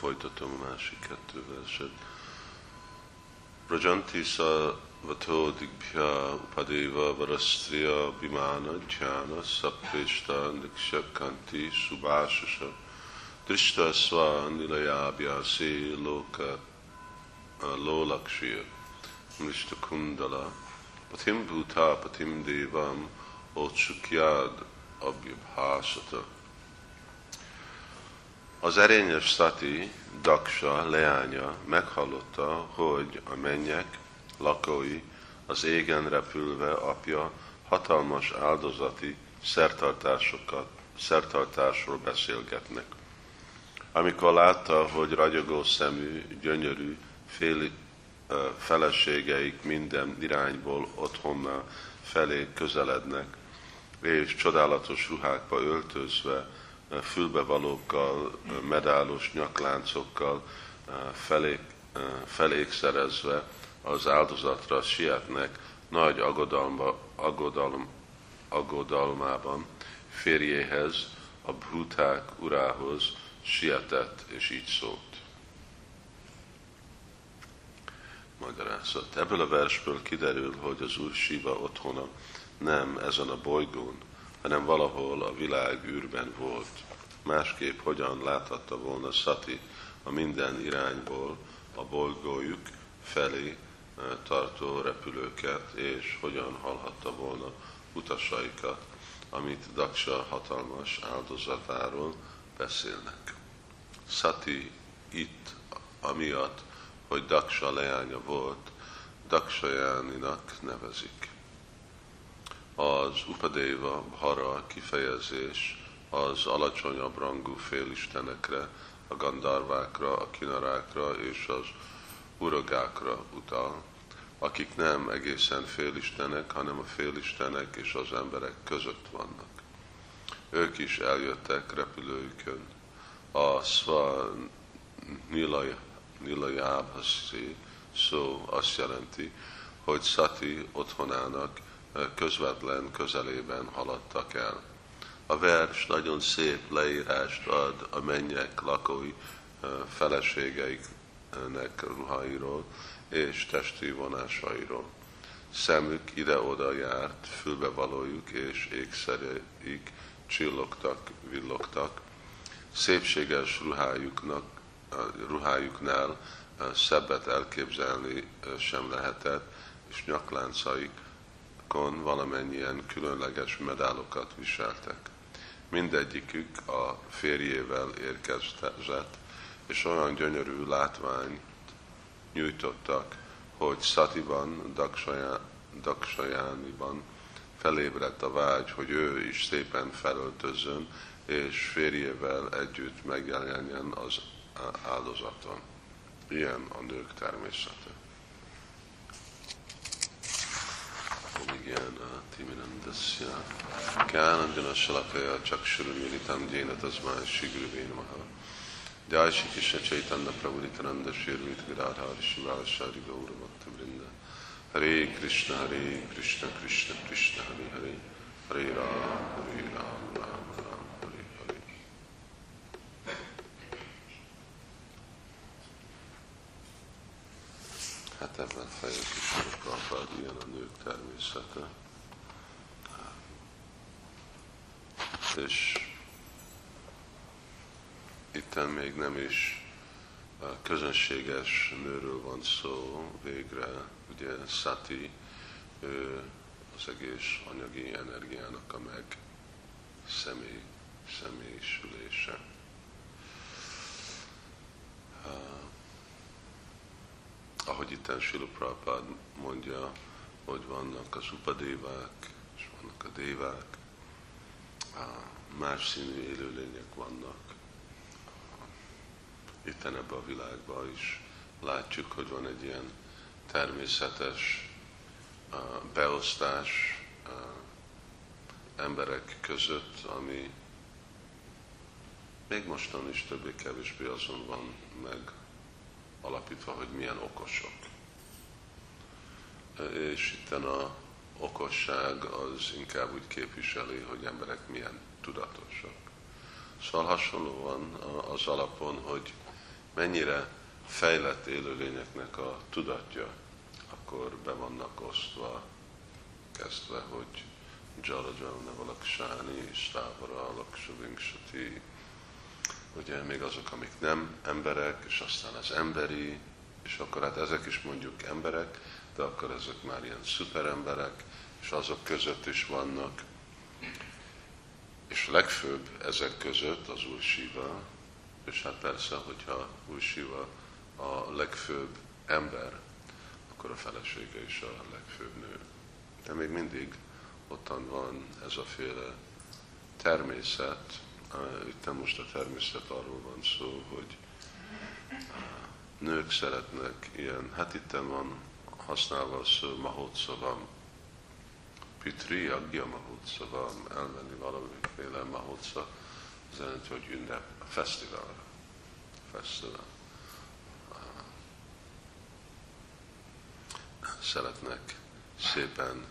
folytatom a másik kettő verset. Rajanti sa vato digbhya upadeva varastriya bimana dhyana saprishta nikshakanti subhashasha drishta sva nilayabhyasi loka lolakshya mrishta kundala patim bhuta patim devam ochukyad abhyabhasata az erényes Sati, Daksa leánya meghallotta, hogy a mennyek lakói az égen repülve apja hatalmas áldozati szertartásokat, szertartásról beszélgetnek. Amikor látta, hogy ragyogó szemű, gyönyörű, fél, feleségeik minden irányból otthonnál felé közelednek, és csodálatos ruhákba öltözve fülbevalókkal, medálos nyakláncokkal felé, felékszerezve az áldozatra sietnek, nagy aggodalma, aggodalom, aggodalmában férjéhez, a bruták urához sietett, és így szólt. Magyarázat. Ebből a versből kiderül, hogy az Úr Siva otthona nem ezen a bolygón, hanem valahol a világ űrben volt. Másképp hogyan láthatta volna Sati a minden irányból a bolygójuk felé eh, tartó repülőket, és hogyan hallhatta volna utasaikat, amit Daksa hatalmas áldozatáról beszélnek. Sati itt, amiatt, hogy Daksa leánya volt, Daksajáninak nevezik az Upadeva Hara kifejezés az alacsonyabb rangú félistenekre, a gandarvákra, a kinarákra és az uragákra utal, akik nem egészen félistenek, hanem a félistenek és az emberek között vannak. Ők is eljöttek repülőjükön. A Sva Nilajábhaszi szó azt jelenti, hogy Sati otthonának közvetlen közelében haladtak el. A vers nagyon szép leírást ad a mennyek lakói feleségeiknek ruhairól és testi vonásairól. Szemük ide-oda járt, fülbevalójuk és ékszereik csillogtak, villogtak. Szépséges ruhájuknak, ruhájuknál szebbet elképzelni sem lehetett, és nyakláncaik kon valamennyien különleges medálokat viseltek. Mindegyikük a férjével érkezett, és olyan gyönyörű látványt nyújtottak, hogy Szatiban, Daksajániban felébredt a vágy, hogy ő is szépen felöltözön, és férjével együtt megjelenjen az áldozaton. Ilyen a nők természete. Omigena Timinandasya Kyananjana Shalakaya Chakshuru Militam Jena Tasmaya Shiguru Venamaha Jai Shri Krishna Chaitanya Prabhu Nityananda Shri Advaita Gadadhar Shivashari Gaura Bhakta Vrinda Hare Krishna Hare Krishna Krishna Krishna Hare Hare. Hare Ram Hare Ram Ram Ebben fejezzük a Prabhupád, ilyen a nők természete. És itten még nem is közönséges nőről van szó végre, ugye Sati, ő az egész anyagi energiának a meg személy, személyisülése. Ahogy itt Sila Prabhupád mondja, hogy vannak az upadévák, és vannak a dévák, más színű élőlények vannak. Itt ebben a világban is látjuk, hogy van egy ilyen természetes beosztás emberek között, ami még mostan is többé-kevésbé azon van meg alapítva, hogy milyen okosok. És itt a okosság az inkább úgy képviseli, hogy emberek milyen tudatosak. Szóval hasonlóan az alapon, hogy mennyire fejlett élőlényeknek a tudatja, akkor be vannak osztva, kezdve, hogy Jalajana Valaksáni, Stávara, Laksavinksati, ugye még azok, amik nem emberek, és aztán az emberi, és akkor hát ezek is mondjuk emberek, de akkor ezek már ilyen szuperemberek, és azok között is vannak. És legfőbb ezek között az Úr Siva, és hát persze, hogyha Úr Siva a legfőbb ember, akkor a felesége is a legfőbb nő. De még mindig ottan van ez a féle természet, itt most a természet arról van szó, hogy nők szeretnek ilyen, hát itt van használva a szó mahótszavam, pitri, agya mahótszavam, elmenni valamiféle mahótsza, az jelenti, hogy ünnep, a fesztivál. fesztivál. Szeretnek szépen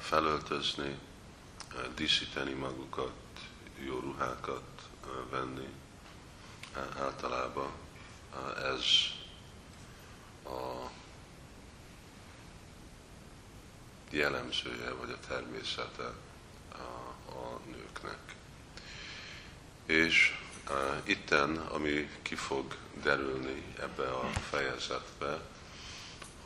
felöltözni, díszíteni magukat, jó ruhákat venni. Általában ez a jellemzője, vagy a természete a, a nőknek. És uh, itten, ami ki fog derülni ebbe a fejezetbe,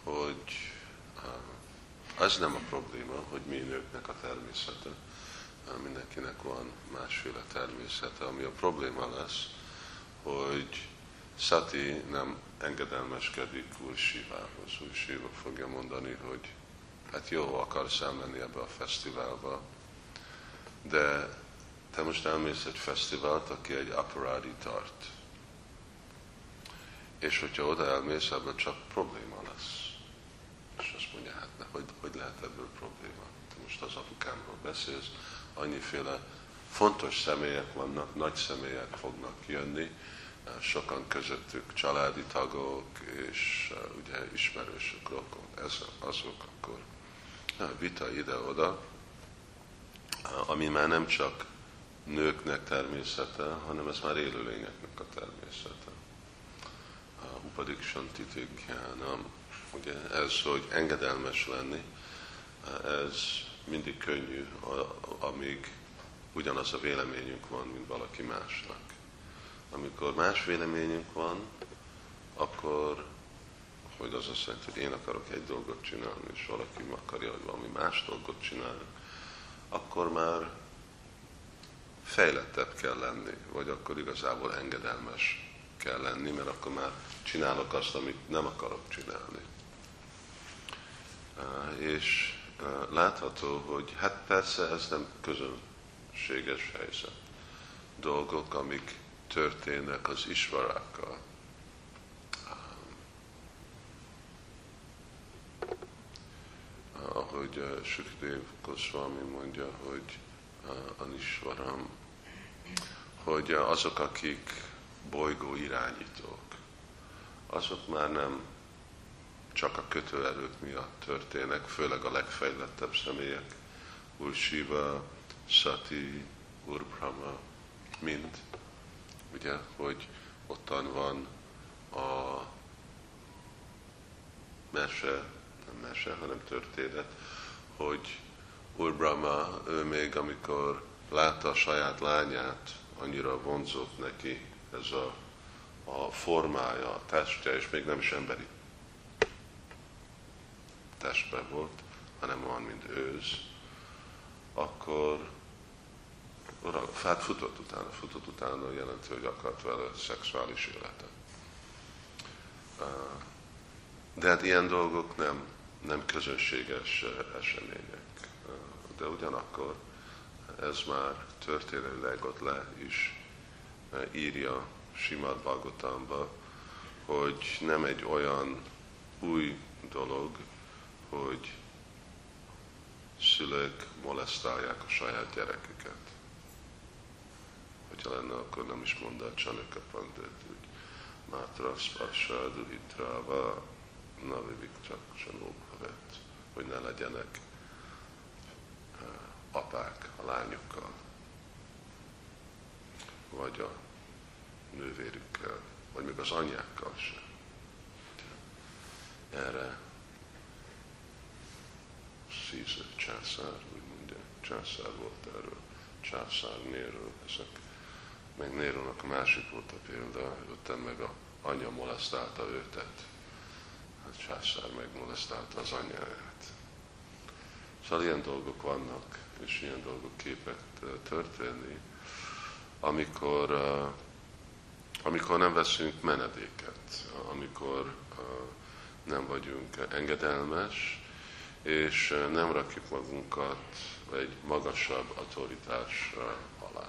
hogy uh, az nem a probléma, hogy mi nőknek a természete. Mindenkinek van másféle természete. Ami a probléma lesz, hogy Sati nem engedelmeskedik Úr Sivához. Úr Siva fogja mondani, hogy hát jó, akarsz elmenni ebbe a fesztiválba, de te most elmész egy fesztivált, aki egy aparádi tart. És hogyha oda elmész, ebből csak probléma lesz. És azt mondja, hát ne, hogy, hogy lehet ebből probléma? Te most az apukámról beszélsz, annyiféle fontos személyek vannak, nagy személyek fognak jönni, sokan közöttük családi tagok és ugye ismerősök, rokon, ez, azok akkor vita ide-oda, ami már nem csak nőknek természete, hanem ez már élőlényeknek a természete. Upadik titikjánam, ugye ez, hogy engedelmes lenni, ez mindig könnyű, amíg ugyanaz a véleményünk van, mint valaki másnak. Amikor más véleményünk van, akkor hogy az azt jelenti, hogy én akarok egy dolgot csinálni, és valaki akarja, hogy valami más dolgot csinálni, akkor már fejlettebb kell lenni, vagy akkor igazából engedelmes kell lenni, mert akkor már csinálok azt, amit nem akarok csinálni. És látható, hogy hát persze ez nem közönséges helyzet. Dolgok, amik történnek az isvarákkal, ahogy Sukdev Goswami mondja, hogy Anisvaram, hogy azok, akik bolygó irányítók, azok már nem csak a kötőerők miatt történnek, főleg a legfejlettebb személyek, Úr Shiva, Sati, Úr Brahma, mind, ugye, hogy ottan van a mese, nem mese, hanem történet, hogy Úr Brahma, ő még amikor látta a saját lányát, annyira vonzott neki ez a, a formája, a testje, és még nem is emberi testben volt, hanem van, mint őz, akkor hát futott utána, futott utána jelenti, hogy akart vele szexuális életet. De hát ilyen dolgok nem, nem közönséges események. De ugyanakkor ez már történelőleg ott le is írja Simad Bhagavatamba, hogy nem egy olyan új dolog, hogy szülők molesztálják a saját gyereküket. Hogyha lenne, akkor nem is mondta a Csanaka Pandit, hogy Mátra Spasha Duhitráva Navivik csak vett, hogy ne legyenek apák a lányokkal, vagy a nővérükkel. vagy még az anyákkal sem. Erre Szíze császár, mondja, császár volt erről, császár Nérő, ezek, meg Nérónak a másik volt a példa, ott meg a anya molesztálta őtet, hát császár megmolesztálta az anyáját. Szóval ilyen dolgok vannak, és ilyen dolgok képek történni, amikor, amikor nem veszünk menedéket, amikor nem vagyunk engedelmes, és nem rakjuk magunkat egy magasabb autoritás alá.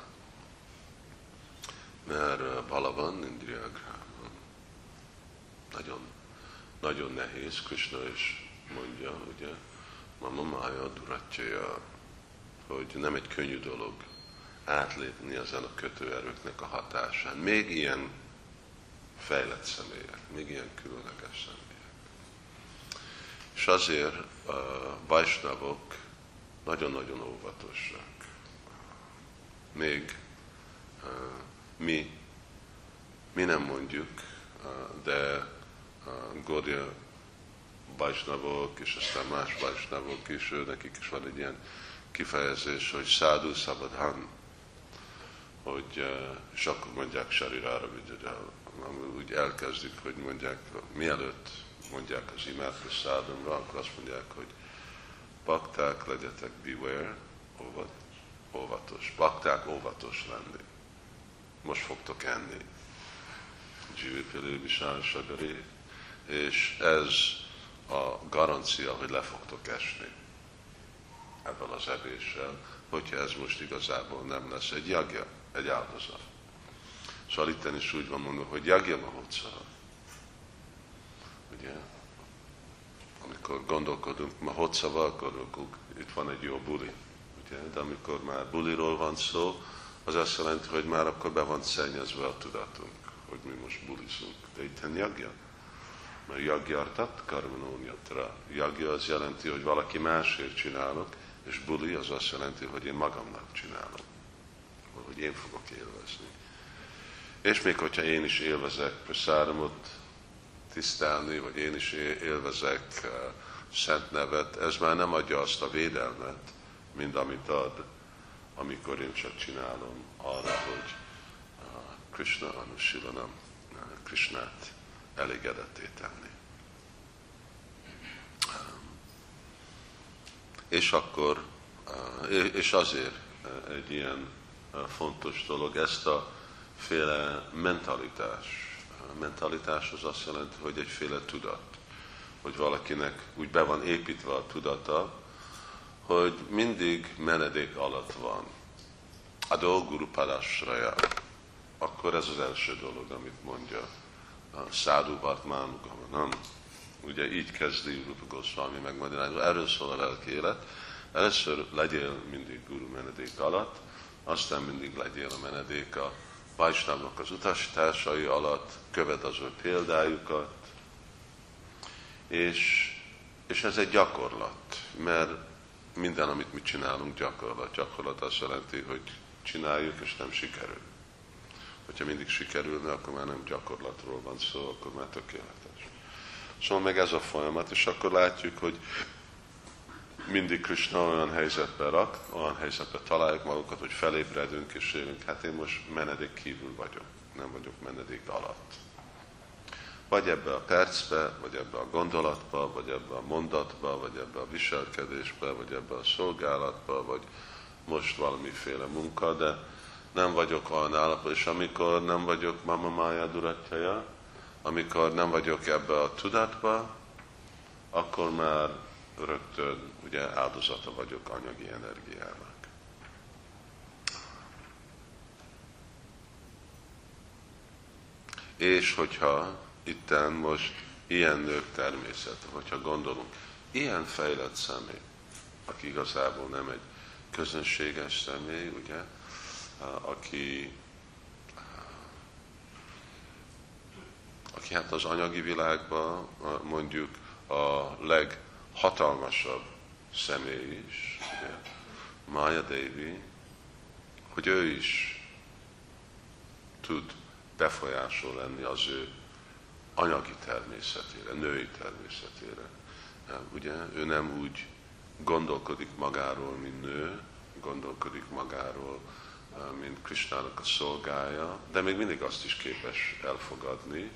Mert Balavan, Indriyagrában nagyon, nagyon nehéz, Krishna is mondja, ugye, Mama Maya Duratjaya, hogy nem egy könnyű dolog átlépni ezen a kötőerőknek a hatásán. Még ilyen fejlett személyek, még ilyen különleges személyek. És azért a vajsnavok nagyon-nagyon óvatosak. Még uh, mi, mi nem mondjuk, uh, de uh, Gordia vajsnavok, és aztán más vajsnavok is, nekik is van egy ilyen kifejezés, hogy szádu szabadhan, hogy, és akkor mondják Sarirára, úgy elkezdik, hogy mondják, mielőtt mondják az imádkozó szádumra, akkor azt mondják, hogy bakták, legyetek beware, óvat, óvatos. Bakták, óvatos lenni. Most fogtok enni. Dzsivipilő, Visán, Sagari. És ez a garancia, hogy le fogtok esni ebben az evéssel, hogyha ez most igazából nem lesz egy jagja, egy áldozat. Szóval itt is úgy van mondva, hogy jagja mahotszal Ugye? Amikor gondolkodunk, ma hocava, akkor itt van egy jó buli. Ugye? De amikor már buliról van szó, az azt jelenti, hogy már akkor be van szennyezve a tudatunk, hogy mi most bulizunk. De itt jagja. Mert jagyartat, karmanóniatra. Jagja az jelenti, hogy valaki másért csinálok, és buli az azt jelenti, hogy én magamnak csinálom. Hogy én fogok élvezni. És még hogyha én is élvezek praszáramot, tisztelni, vagy én is élvezek eh, szent nevet, ez már nem adja azt a védelmet, mint amit ad, amikor én csak csinálom arra, hogy eh, Krishna Anusilanam, eh, Krishnát elégedetté tenni. És akkor, és azért egy ilyen fontos dolog, ezt a féle mentalitás, mentalitás az azt jelenti, hogy egyféle tudat. Hogy valakinek úgy be van építve a tudata, hogy mindig menedék alatt van. A dolguru parasraja. Akkor ez az első dolog, amit mondja a Szádu Bartmánugama, nem? Ugye így kezdi Rupa Goswami megmagyarázva. Erről szól a lelki élet. Először legyél mindig guru menedék alatt, aztán mindig legyél a menedék a Vajsnavnak az utasításai alatt, követ az ő példájukat, és, és ez egy gyakorlat, mert minden, amit mi csinálunk, gyakorlat. Gyakorlat azt jelenti, hogy csináljuk, és nem sikerül. Hogyha mindig sikerülne, akkor már nem gyakorlatról van szó, akkor már tökéletes. Szóval meg ez a folyamat, és akkor látjuk, hogy mindig Krishna olyan helyzetbe rak, olyan helyzetbe találjuk magunkat, hogy felébredünk és élünk. Hát én most menedék kívül vagyok, nem vagyok menedék alatt. Vagy ebbe a percbe, vagy ebbe a gondolatba, vagy ebbe a mondatba, vagy ebbe a viselkedésbe, vagy ebbe a szolgálatba, vagy most valamiféle munka, de nem vagyok olyan állapot, és amikor nem vagyok Mama Maya Duratjaja, amikor nem vagyok ebbe a tudatba, akkor már rögtön ugye áldozata vagyok anyagi energiának. És hogyha itten most ilyen nők természet, hogyha gondolunk, ilyen fejlett személy, aki igazából nem egy közönséges személy, ugye, aki, aki hát az anyagi világban mondjuk a leg hatalmasabb személy is, ugye, Maya Devi, hogy ő is tud befolyásol lenni az ő anyagi természetére, női természetére. Ugye ő nem úgy gondolkodik magáról, mint nő, gondolkodik magáról, mint Kristának a szolgája, de még mindig azt is képes elfogadni,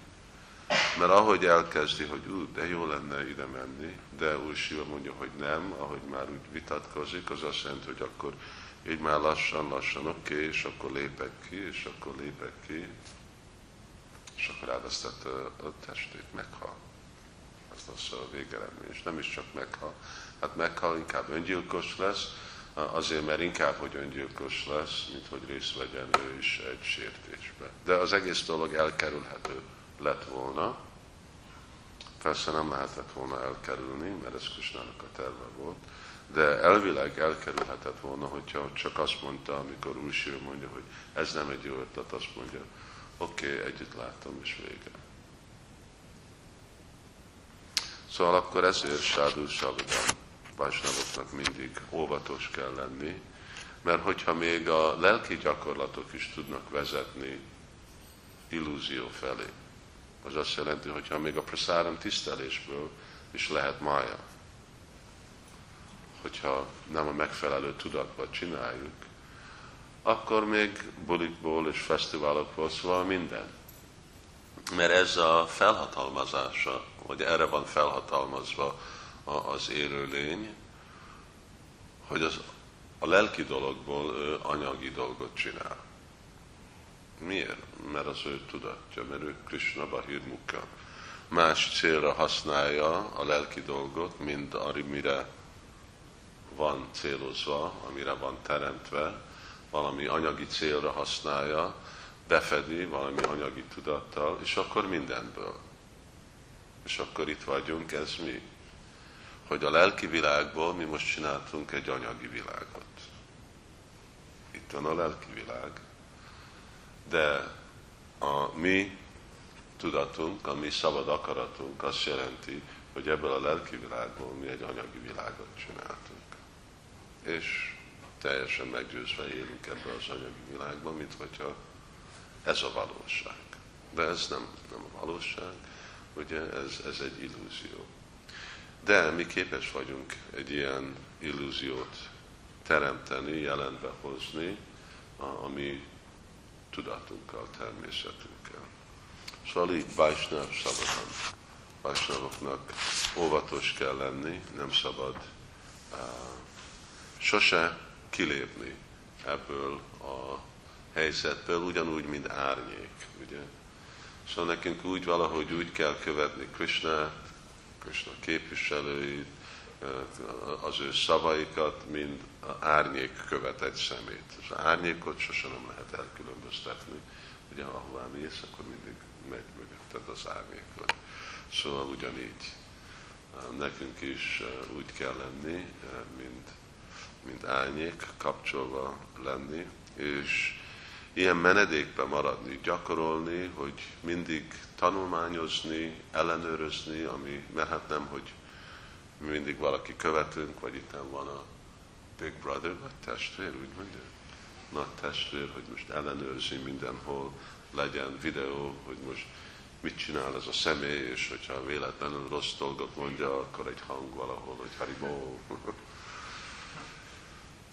mert ahogy elkezdi, hogy ú, de jó lenne ide menni, de Úr mondja, hogy nem, ahogy már úgy vitatkozik, az azt jelenti, hogy akkor így már lassan-lassan, oké, okay, és akkor lépek ki, és akkor lépek ki, és akkor ráadásul a testét meghal. Ez lesz a végeredmény, és nem is csak meghal. Hát meghal, inkább öngyilkos lesz, azért, mert inkább, hogy öngyilkos lesz, mint hogy részt vegyen ő is egy sértésbe. De az egész dolog elkerülhető lett volna. Persze nem lehetett volna elkerülni, mert ez Kusnának a terve volt, de elvileg elkerülhetett volna, hogyha csak azt mondta, amikor Úr mondja, hogy ez nem egy jó ötlet, azt mondja, oké, okay, együtt látom, és vége. Szóval akkor ezért Sádu Savadam Vajsnavoknak mindig óvatos kell lenni, mert hogyha még a lelki gyakorlatok is tudnak vezetni illúzió felé, az azt jelenti, hogyha még a praszáram tisztelésből is lehet mája, hogyha nem a megfelelő tudatban csináljuk, akkor még bulikból és fesztiválokból, szóval minden. Mert ez a felhatalmazása, vagy erre van felhatalmazva az élőlény, hogy az, a lelki dologból ő anyagi dolgot csinál. Miért? Mert az ő tudatja, mert ő Krishna Bahir Mukha. Más célra használja a lelki dolgot, mint amire van célozva, amire van teremtve, valami anyagi célra használja, befedi valami anyagi tudattal, és akkor mindenből. És akkor itt vagyunk, ez mi? Hogy a lelki világból mi most csináltunk egy anyagi világot. Itt van a lelki világ, de a mi tudatunk, a mi szabad akaratunk azt jelenti, hogy ebből a lelki világból mi egy anyagi világot csináltunk. És teljesen meggyőzve élünk ebbe az anyagi világban, mint hogyha ez a valóság. De ez nem, nem a valóság, ugye ez, ez egy illúzió. De mi képes vagyunk egy ilyen illúziót teremteni, jelenbe hozni a, a mi tudatunkkal, természetünkkel. Szóval így Vajsnav szabadon. Vajsnavoknak óvatos kell lenni, nem szabad uh, sose kilépni ebből a helyzetből, ugyanúgy, mint árnyék. Ugye? Szóval nekünk úgy valahogy úgy kell követni Krishna, Krishna képviselőit, az ő szavaikat, mint árnyék követ egy szemét. Az árnyékot sosem nem lehet elkülönböztetni. Ugye, ahová mész, akkor mindig megy mögötted az árnyékot. Szóval ugyanígy. Nekünk is úgy kell lenni, mint mint árnyék kapcsolva lenni, és ilyen menedékben maradni, gyakorolni, hogy mindig tanulmányozni, ellenőrizni, ami, mert nem, hogy mindig valaki követünk, vagy itt van a Big Brother, vagy testvér, úgy mondja? Nagy testvér, hogy most ellenőrzi mindenhol, legyen videó, hogy most mit csinál ez a személy, és hogyha véletlenül rossz dolgot mondja, akkor egy hang valahol, hogy Haribó.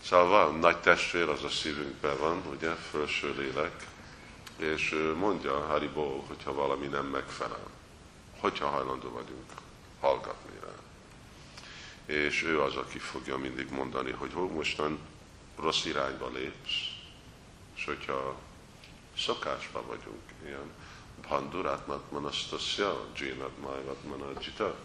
Szóval van nagy testvér, az a szívünkben van, ugye, felső lélek, és mondja Haribo, hogyha valami nem megfelel, hogyha hajlandó vagyunk hallgatni. És ő az, aki fogja mindig mondani, hogy hol mostan rossz irányba lépsz, és hogyha szokásban vagyunk, ilyen bandurátmat manasztasya, dzsinad majvat manajita,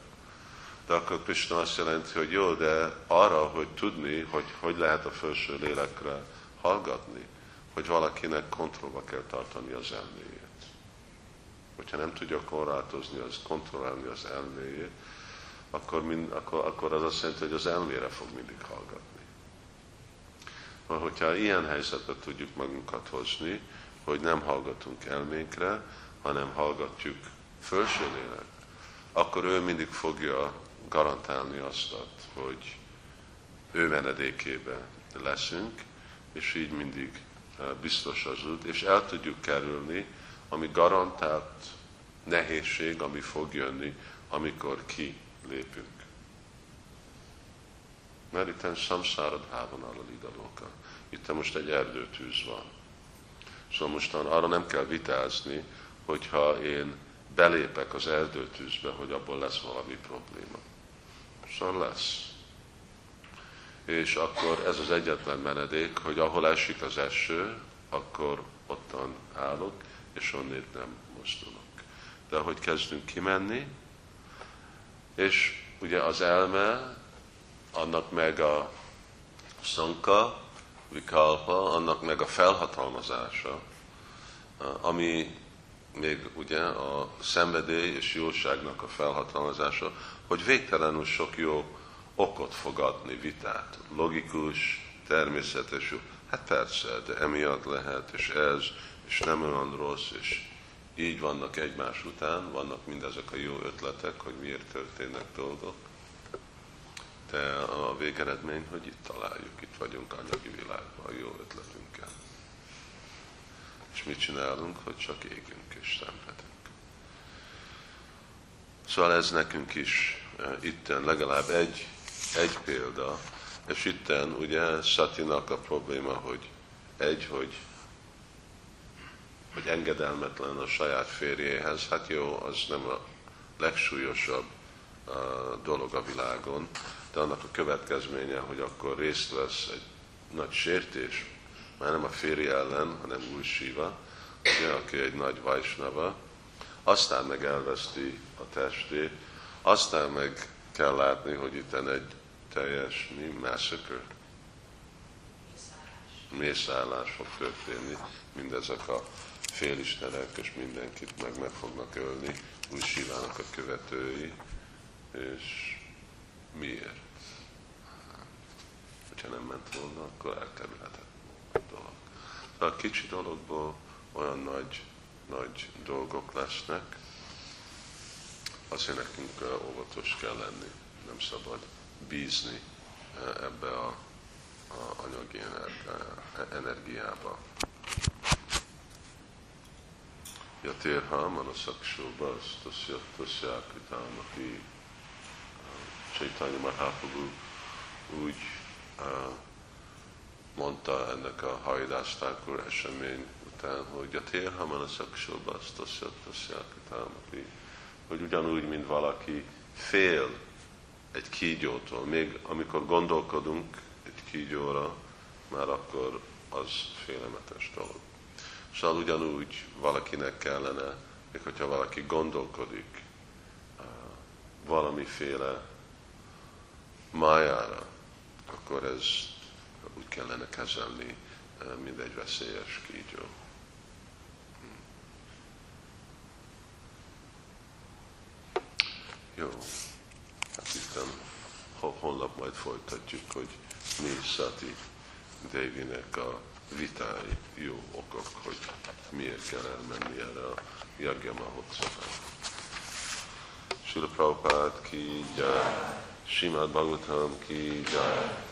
de akkor Krishna azt jelenti, hogy jó, de arra, hogy tudni, hogy hogy lehet a felső lélekre hallgatni, hogy valakinek kontrollba kell tartani az elméjét. Hogyha nem tudja korlátozni, az kontrollálni az elméjét, akkor, mind, akkor, akkor az azt jelenti, hogy az elmére fog mindig hallgatni. Mert hogyha ilyen helyzetbe tudjuk magunkat hozni, hogy nem hallgatunk elménkre, hanem hallgatjuk felső lélek, akkor ő mindig fogja garantálni azt, hogy ő menedékébe leszünk, és így mindig eh, biztos az út, és el tudjuk kerülni ami garantált nehézség, ami fog jönni, amikor ki lépünk. Mert itt samsárad hában alalidaróka. Itt most egy erdőtűz van. Szóval mostan arra nem kell vitázni, hogyha én belépek az erdőtűzbe, hogy abból lesz valami probléma. Szóval lesz. És akkor ez az egyetlen menedék, hogy ahol esik az eső, akkor ottan állok, és onnét nem mozdulok. De ahogy kezdünk kimenni, és ugye az elme, annak meg a szanka, vikalpa, annak meg a felhatalmazása, ami még ugye a szenvedély és jóságnak a felhatalmazása, hogy végtelenül sok jó okot fog adni, vitát. Logikus, természetes, hát persze, de emiatt lehet, és ez, és nem olyan rossz, és így vannak egymás után, vannak mindezek a jó ötletek, hogy miért történnek dolgok. De a végeredmény, hogy itt találjuk, itt vagyunk anyagi világban a jó ötletünkkel. És mit csinálunk, hogy csak égünk és szenvedünk. Szóval ez nekünk is e, itten legalább egy, egy példa, és itten ugye Szatinak a probléma, hogy egy, hogy hogy engedelmetlen a saját férjéhez, hát jó, az nem a legsúlyosabb uh, dolog a világon, de annak a következménye, hogy akkor részt vesz egy nagy sértés, már nem a férje ellen, hanem új síva, ugye, aki egy nagy vajsnava, aztán meg elveszti a testét, aztán meg kell látni, hogy itt egy teljes mi, massacre, mészállás fog történni, mindezek a félistenek, és mindenkit meg meg fognak ölni, új sívának a követői, és miért? Hogyha nem ment volna, akkor elkerülhetett a dolog. De a kicsi dologból olyan nagy, nagy dolgok lesznek, azért nekünk óvatos kell lenni, nem szabad bízni ebbe a, a anyagi energiába. Yatirha Manasakshobas Tasya Tasya Kritámaki Chaitanya Mahaprabhu úgy mondta ennek a hajdásztákor esemény után, hogy a térha manasakshobas Tasya Tasya Kritámaki, hogy ugyanúgy, mint valaki fél egy kígyótól, még amikor gondolkodunk egy kígyóra, már akkor az félelmetes dolog. Szóval ugyanúgy valakinek kellene, még hogyha valaki gondolkodik valamiféle májára, akkor ez úgy kellene kezelni, mint egy veszélyes kígyó. Jó, hát itt holnap majd folytatjuk, hogy mi Szati Dévinek a vitái, jó okok, hogy miért kell elmenni erre a Mahotsavára. Sula Prabhupád ki jai, Simad Bhagavatam ki jai,